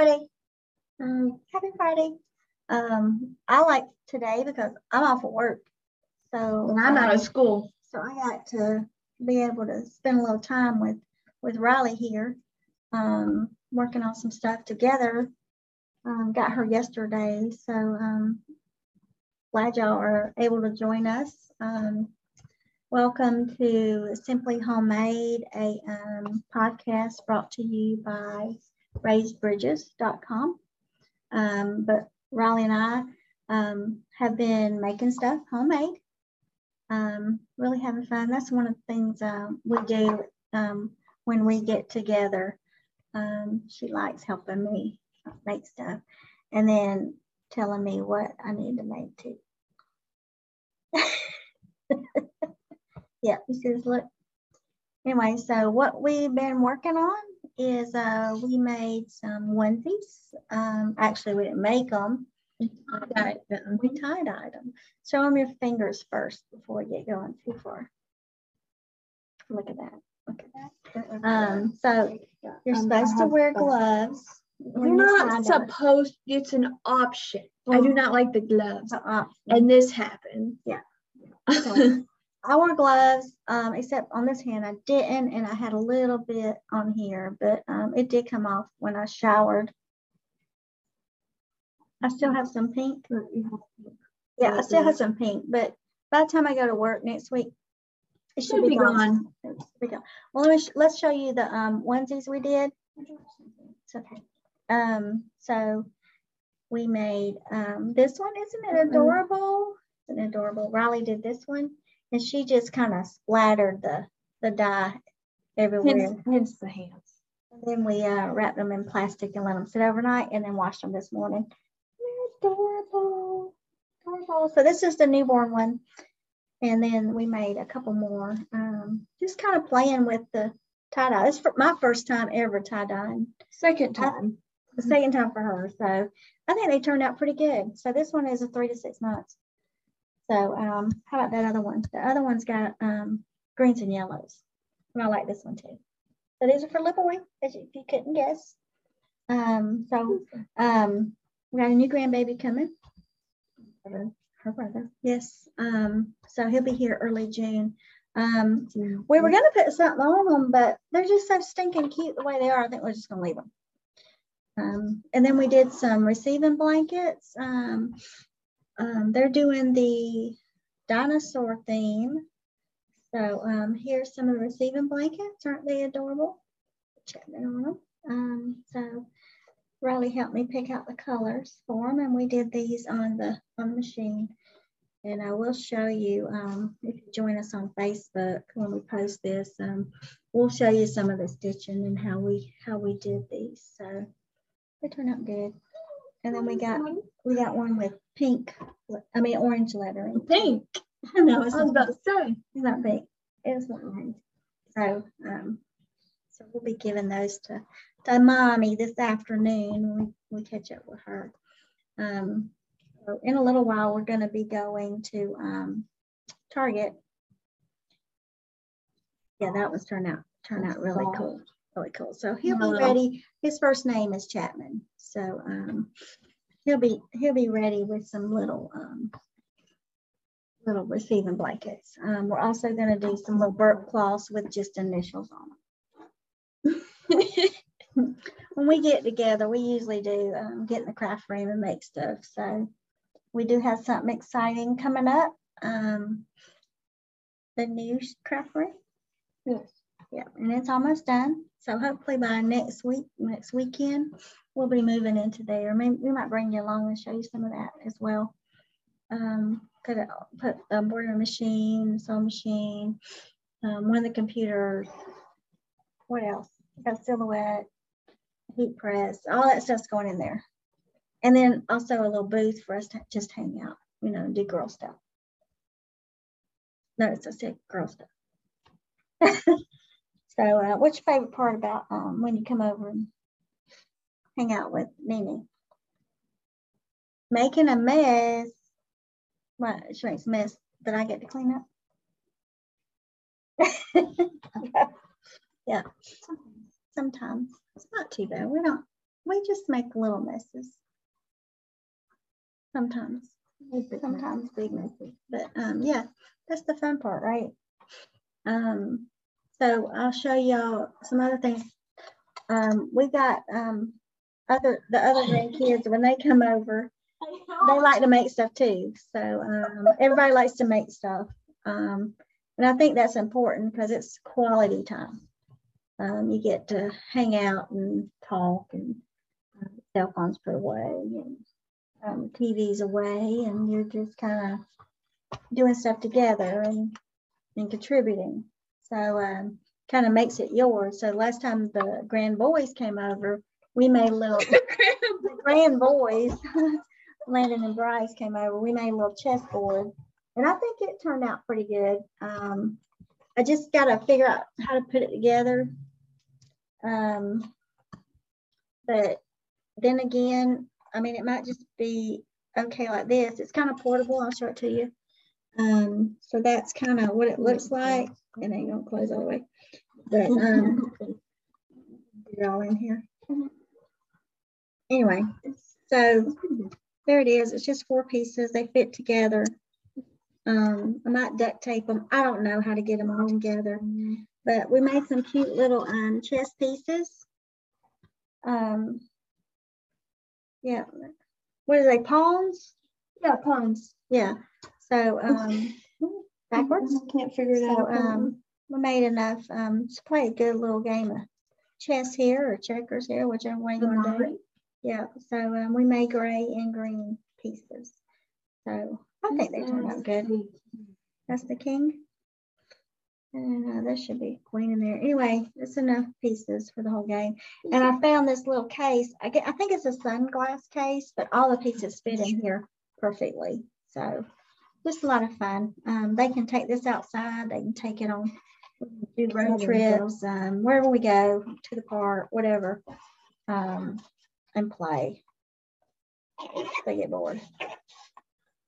Friday. Um, happy Friday. Um, I like today because I'm off of work. So And I'm out of school. so I got to be able to spend a little time with with Riley here, um, working on some stuff together. Um, got her yesterday, so um, glad y'all are able to join us. Um, welcome to Simply Homemade, a um, podcast brought to you by RaisedBridges.com. Um, but Riley and I um, have been making stuff homemade um, really having fun. That's one of the things um, we do um, when we get together. Um, she likes helping me make stuff and then telling me what I need to make too. yeah, he says, look. Anyway, so what we've been working on is uh, we made some onesies. Um, actually, we didn't make them. We tie dyed them. Show them your fingers first before we get going too far. Look at that. Look at that. Um, so you're Um, supposed to wear gloves. You're not supposed, it's an option. I do not like the gloves. It's an option. And this happened. Yeah. I wore gloves, um, except on this hand I didn't, and I had a little bit on here, but um, it did come off when I showered. I still have some pink. Yeah, I still have some pink, but by the time I go to work next week, it should, Should be, be gone. gone. Be gone. Well, let me sh- let's show you the um, onesies we did. It's okay. Um, so we made um, this one. Isn't it adorable? Isn't it adorable? Riley did this one, and she just kind of splattered the the dye everywhere. Hence, the hands. And then we uh, wrapped them in plastic and let them sit overnight and then washed them this morning. They're adorable. Adorable. So this is the newborn one. And then we made a couple more. Um, just kind of playing with the tie dye. It's for my first time ever tie dyeing. Second time. The second time for her. So I think they turned out pretty good. So this one is a three to six months. So um, how about that other one? The other one's got um, greens and yellows. And I like this one too. So these are for Lipaway, as you- if you couldn't guess. Um, so um, we got a new grandbaby coming. Her brother. Yes. Um, so he'll be here early June. Um, we were gonna put something on them, but they're just so stinking cute the way they are. I think we're just gonna leave them. Um, and then we did some receiving blankets. Um, um, they're doing the dinosaur theme. So um, here's some of the receiving blankets. Aren't they adorable? Chapman on them. Um, so Riley helped me pick out the colors for them, and we did these on the on the machine. And I will show you um, if you join us on Facebook when we post this. Um, we'll show you some of the stitching and how we how we did these. So they turned out good. And then we got we got one with pink, I mean orange lettering. Pink. no, I it's was about to say. it's not pink. It's not orange. So um, so we'll be giving those to to mommy this afternoon when we, we catch up with her. Um, so in a little while, we're going to be going to um, Target. Yeah, that was turned out turned out really cool, really cool. So he'll be ready. His first name is Chapman, so um, he'll be he'll be ready with some little um, little receiving blankets. Um, we're also going to do some little burp cloths with just initials on them. when we get together, we usually do um, get in the craft room and make stuff. So we do have something exciting coming up. Um, the new craft room. Yes. Yeah, and it's almost done. So hopefully by next week, next weekend, we'll be moving into there. Maybe we might bring you along and show you some of that as well. Um, put a, put a boarding machine, sewing machine, um, one of the computers. What else? Got silhouette, heat press, all that stuff's going in there. And then also a little booth for us to just hang out, you know, do girl stuff. No, it's just girl stuff. so, uh, what's your favorite part about um, when you come over and hang out with Nene? Making a mess. What? She makes a mess that I get to clean up. yeah. Sometimes it's not too bad. We don't we just make little messes. Sometimes, sometimes big messes, but um, yeah, that's the fun part, right? Um, so I'll show y'all some other things. Um, we got um, other the other grandkids when they come over, they like to make stuff too. So um, everybody likes to make stuff, um, and I think that's important because it's quality time. Um, you get to hang out and talk, and uh, cell phones put away, and um, TVs away, and you're just kind of doing stuff together and and contributing. So um, kind of makes it yours. So last time the grand boys came over, we made little the grand boys, Landon and Bryce came over. We made a little chessboard, and I think it turned out pretty good. Um, I just got to figure out how to put it together. Um, but then again, I mean, it might just be okay like this. It's kind of portable. I'll show it to you. Um, so that's kind of what it looks like. And ain't gonna close all the way. But um, get it all in here. Anyway, so there it is. It's just four pieces. They fit together. Um, I might duct tape them. I don't know how to get them all together, but we made some cute little um, chess pieces. Um, yeah. What are they, pawns? Yeah, pawns. Yeah. So um, backwards. Can't figure it So out. um, we made enough um, to play a good little game of chess here or checkers here, whichever way you want to do it. Yeah. So um, we made gray and green pieces. So I think they turned out good. That's the king. And uh, there should be a queen in there. Anyway, it's enough pieces for the whole game. And I found this little case. I, get, I think it's a sunglass case, but all the pieces fit in here perfectly. So just a lot of fun. Um, they can take this outside. They can take it on do road trips, um, wherever we go to the park, whatever, um, and play. They get bored.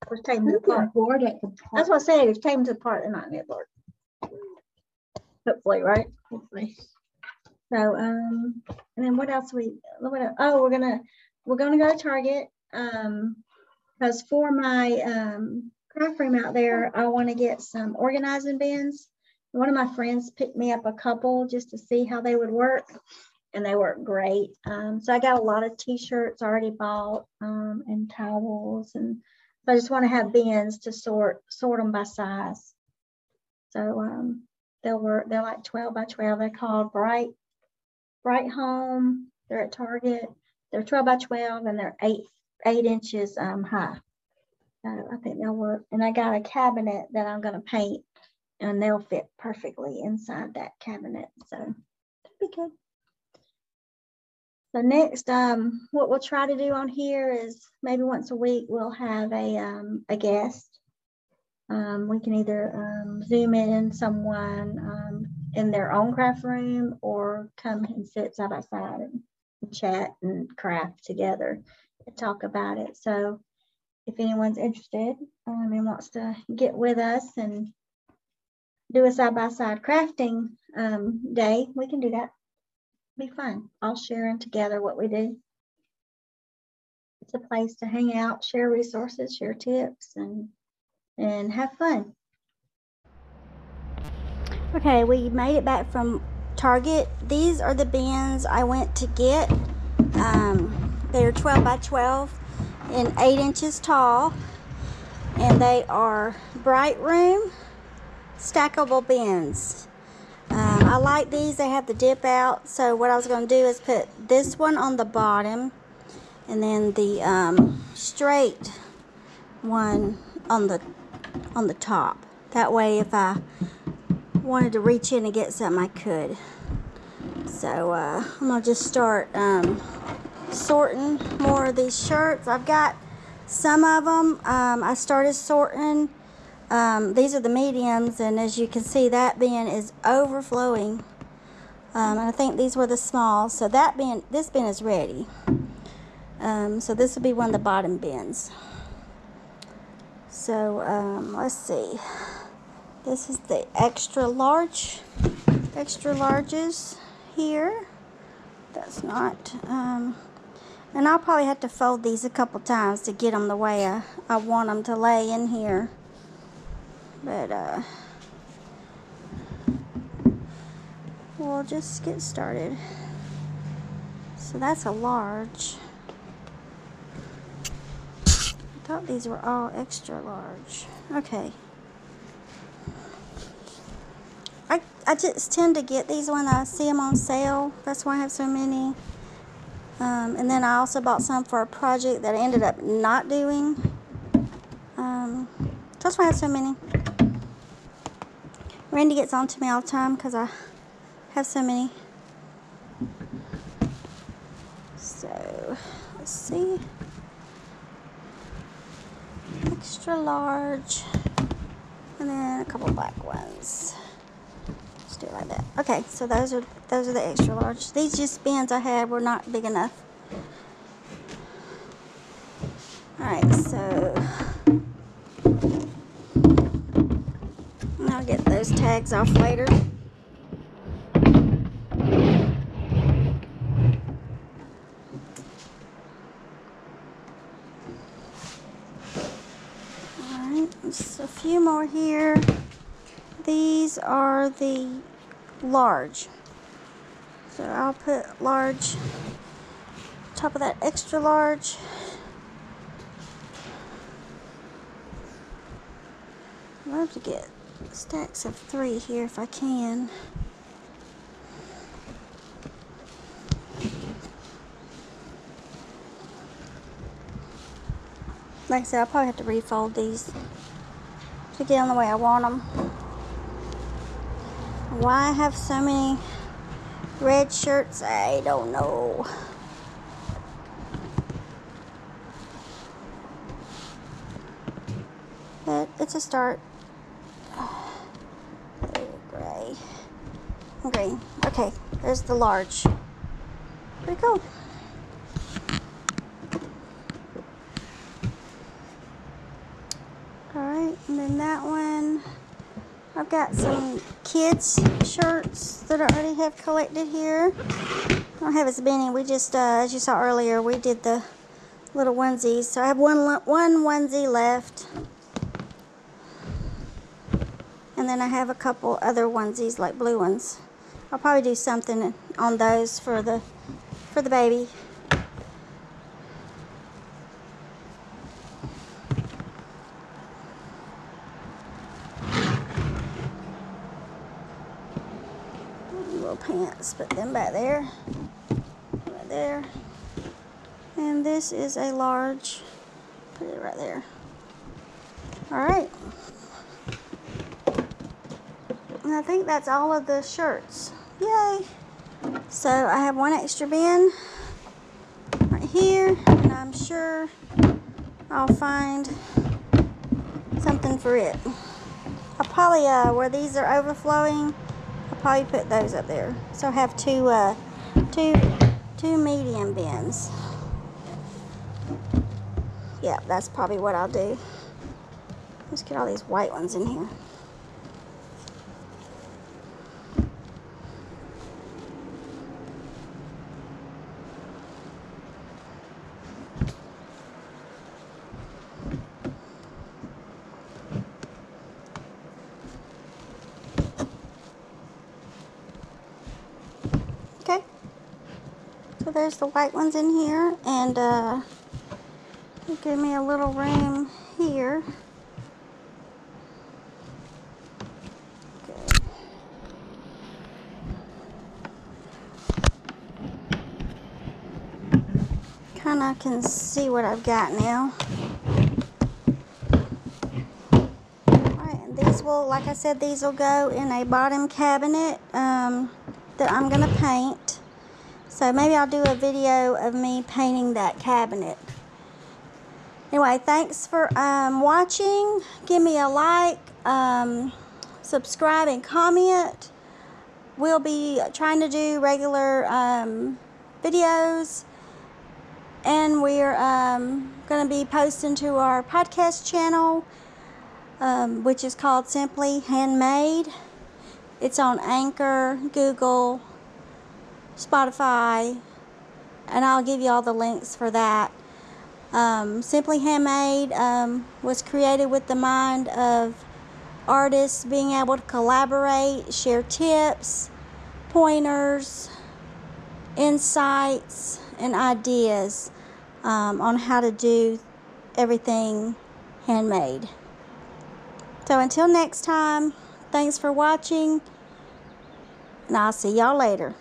Or take them to park. bored at the That's what I said. Take them to the park, they're not get bored. Hopefully, right? Hopefully. So, um, and then what else we, what, oh, we're gonna, we're gonna go to Target. Um, because for my, um, craft room out there, I want to get some organizing bins. One of my friends picked me up a couple just to see how they would work and they work great. Um, so I got a lot of t-shirts already bought, um, and towels and I just want to have bins to sort sort them by size. So um, they'll work. They're like 12 by 12. They're called Bright Bright Home. They're at Target. They're 12 by 12 and they're eight eight inches um, high. So I think they'll work. And I got a cabinet that I'm going to paint, and they'll fit perfectly inside that cabinet. So that'd be good. So next, um, what we'll try to do on here is maybe once a week we'll have a um, a guest. Um, we can either um, zoom in someone um, in their own craft room or come and sit side by side and chat and craft together and talk about it. So if anyone's interested um, and wants to get with us and do a side by side crafting day, we can do that be fun. All sharing together what we do. It's a place to hang out, share resources, share tips, and and have fun. Okay, we made it back from Target. These are the bins I went to get. Um, they're 12 by 12 and 8 inches tall, and they are Brightroom stackable bins. I like these. They have the dip out. So what I was going to do is put this one on the bottom and then the um, straight one on the on the top. That way if I wanted to reach in and get something I could. So uh, I'm going to just start um, sorting more of these shirts. I've got some of them. Um, I started sorting um, these are the mediums, and as you can see, that bin is overflowing. Um, and I think these were the smalls, so that bin, this bin is ready. Um, so this will be one of the bottom bins. So um, let's see. This is the extra large, extra larges here. That's not. Um, And I'll probably have to fold these a couple times to get them the way I, I want them to lay in here. But, uh, we'll just get started. So that's a large. I thought these were all extra large. Okay. I, I just tend to get these when I see them on sale. That's why I have so many. Um, and then I also bought some for a project that I ended up not doing. Um, that's why I have so many. Randy gets on to me all the time because I have so many. So, let's see. Extra large. And then a couple black ones. Just do it like that. Okay, so those are those are the extra large. These just bins I had were not big enough. Alright, so I'll get those tags off later. Just a few more here. These are the large. So I'll put large top of that extra large. love to get stacks of three here if I can. Like I said, I'll probably have to refold these to get them the way I want them. Why I have so many red shirts, I don't know. But it's a start. Green. Okay, there's the large. Pretty cool. Alright, and then that one. I've got some kids shirts that I already have collected here. I don't have as many. We just, uh, as you saw earlier, we did the little onesies. So I have one, one onesie left. And then I have a couple other onesies, like blue ones. I'll probably do something on those for the, for the baby. Little pants, put them back there, right there. And this is a large, put it right there. All right. And I think that's all of the shirts. Yay! So I have one extra bin right here, and I'm sure I'll find something for it. I'll probably, uh, where these are overflowing, I'll probably put those up there. So I have two, uh, two, two medium bins. Yeah, that's probably what I'll do. Let's get all these white ones in here. Okay. So there's the white ones in here, and uh, give me a little room here. Kind of can see what I've got now. Will, like I said, these will go in a bottom cabinet um, that I'm going to paint. So maybe I'll do a video of me painting that cabinet. Anyway, thanks for um, watching. Give me a like, um, subscribe, and comment. We'll be trying to do regular um, videos. And we're um, going to be posting to our podcast channel, um, which is called Simply Handmade. It's on Anchor, Google, Spotify, and I'll give you all the links for that. Um, Simply Handmade um, was created with the mind of artists being able to collaborate, share tips, pointers, insights, and ideas um, on how to do everything handmade. So until next time, thanks for watching, and I'll see y'all later.